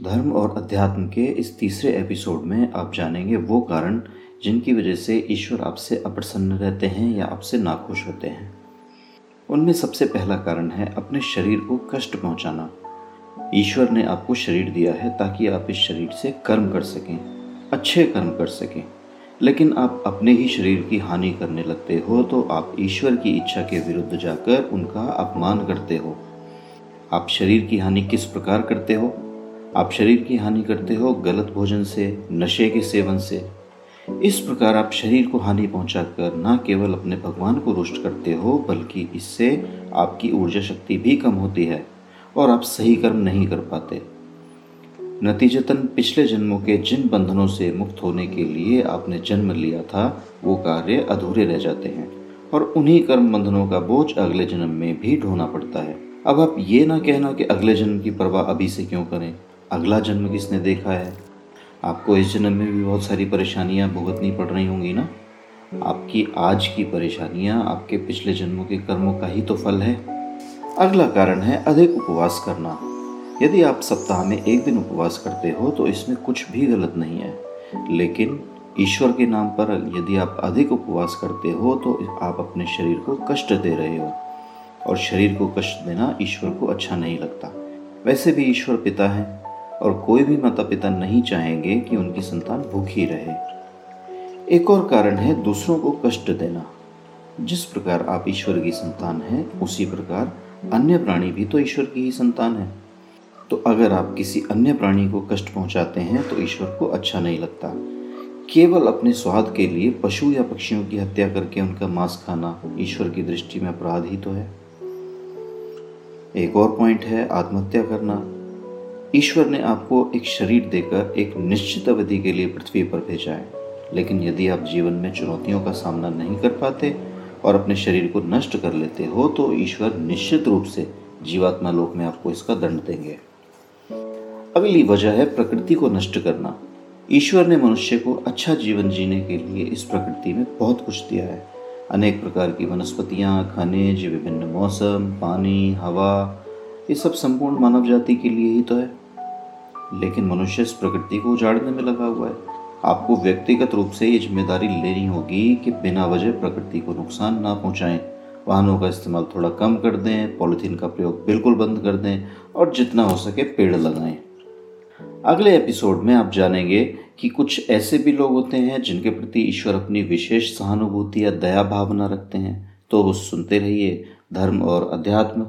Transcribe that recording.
धर्म और अध्यात्म के इस तीसरे एपिसोड में आप जानेंगे वो कारण जिनकी वजह से ईश्वर आपसे अप्रसन्न रहते हैं या आपसे नाखुश होते हैं। उनमें सबसे पहला कारण है अपने शरीर को कष्ट पहुंचाना। ईश्वर ने आपको शरीर दिया है ताकि आप इस शरीर से कर्म कर सकें, अच्छे कर्म कर सकें। लेकिन आप अपने ही शरीर की हानि करने लगते हो तो आप ईश्वर की इच्छा के विरुद्ध जाकर उनका अपमान करते हो। आप शरीर की हानि किस प्रकार करते हो? आप शरीर की हानि करते हो गलत भोजन से, नशे के सेवन से। इस प्रकार आप शरीर को हानि पहुंचाकर न केवल अपने भगवान को रुष्ट करते हो, बल्कि इससे आपकी ऊर्जा शक्ति भी कम होती है और आप सही कर्म नहीं कर पाते। नतीजतन पिछले जन्मों के जिन बंधनों से मुक्त होने के लिए आपने जन्म लिया था, वो कार्य अधूरे रह जाते हैं और उन्हीं कर्म बंधनों का बोझ अगले जन्म में भी ढोना पड़ता है। अब आप ये ना कहना कि अगले जन्म की परवाह अभी से क्यों करें। अगला जन्म किसने देखा है? आपको इस जन्म में भी बहुत सारी परेशानियाँ भुगतनी पड़ रही होंगी ना? आपकी आज की परेशानियाँ आपके पिछले जन्मों के कर्मों का ही तो फल है। अगला कारण है अधिक उपवास करना। यदि आप सप्ताह में एक दिन उपवास करते हो तो इसमें कुछ भी गलत नहीं है। लेकिन ईश्वर के नाम पर यदि आप अधिक उपवास करते हो तो आप अपने शरीर को कष्ट दे रहे हो। और शरीर को कष्ट देना ईश्वर को अच्छा नहीं लगता। वैसे भी ईश्वर पिता है। और कोई भी माता पिता नहीं चाहेंगे कि उनकी संतान भूखी रहे। एक और कारण है दूसरों को कष्ट देना। जिस प्रकार आप ईश्वर की संतान हैं, उसी प्रकार अन्य प्राणी भी तो ईश्वर की ही संतान है। तो अगर आप किसी अन्य प्राणी को कष्ट पहुंचाते हैं तो ईश्वर को अच्छा नहीं लगता। केवल अपने स्वाद के लिए पशु या पक्षियों की हत्या करके उनका मांस खाना ईश्वर की दृष्टि में अपराध ही तो है। एक और पॉइंट है आत्महत्या करना। ईश्वर ने आपको एक शरीर देकर एक निश्चित अवधि के लिए पृथ्वी पर भेजा है। लेकिन यदि आप जीवन में चुनौतियों का सामना नहीं कर पाते और अपने शरीर को नष्ट कर लेते हो तो ईश्वर निश्चित रूप से जीवात्मा लोक में आपको इसका दंड देंगे। अगली वजह है प्रकृति को नष्ट करना। ईश्वर ने मनुष्य को अच्छा जीवन जीने के लिए इस प्रकृति में बहुत कुछ दिया है। अनेक प्रकार की वनस्पतियाँ, खनिज, विभिन्न मौसम, पानी, हवा, ये सब संपूर्ण मानव जाति के लिए ही तो है। लेकिन मनुष्य इस प्रकृति को उजाड़ने में लगा हुआ है। आपको व्यक्तिगत रूप से ये ज़िम्मेदारी लेनी होगी कि बिना वजह प्रकृति को नुकसान ना पहुंचाएँ। वाहनों का इस्तेमाल थोड़ा कम कर दें, पॉलिथीन का प्रयोग बिल्कुल बंद कर दें और जितना हो सके पेड़ लगाएँ। अगले एपिसोड में आप जानेंगे कि कुछ ऐसे भी लोग होते हैं जिनके प्रति ईश्वर अपनी विशेष सहानुभूति या दया भावना रखते हैं। तो सुनते रहिए धर्म और अध्यात्म।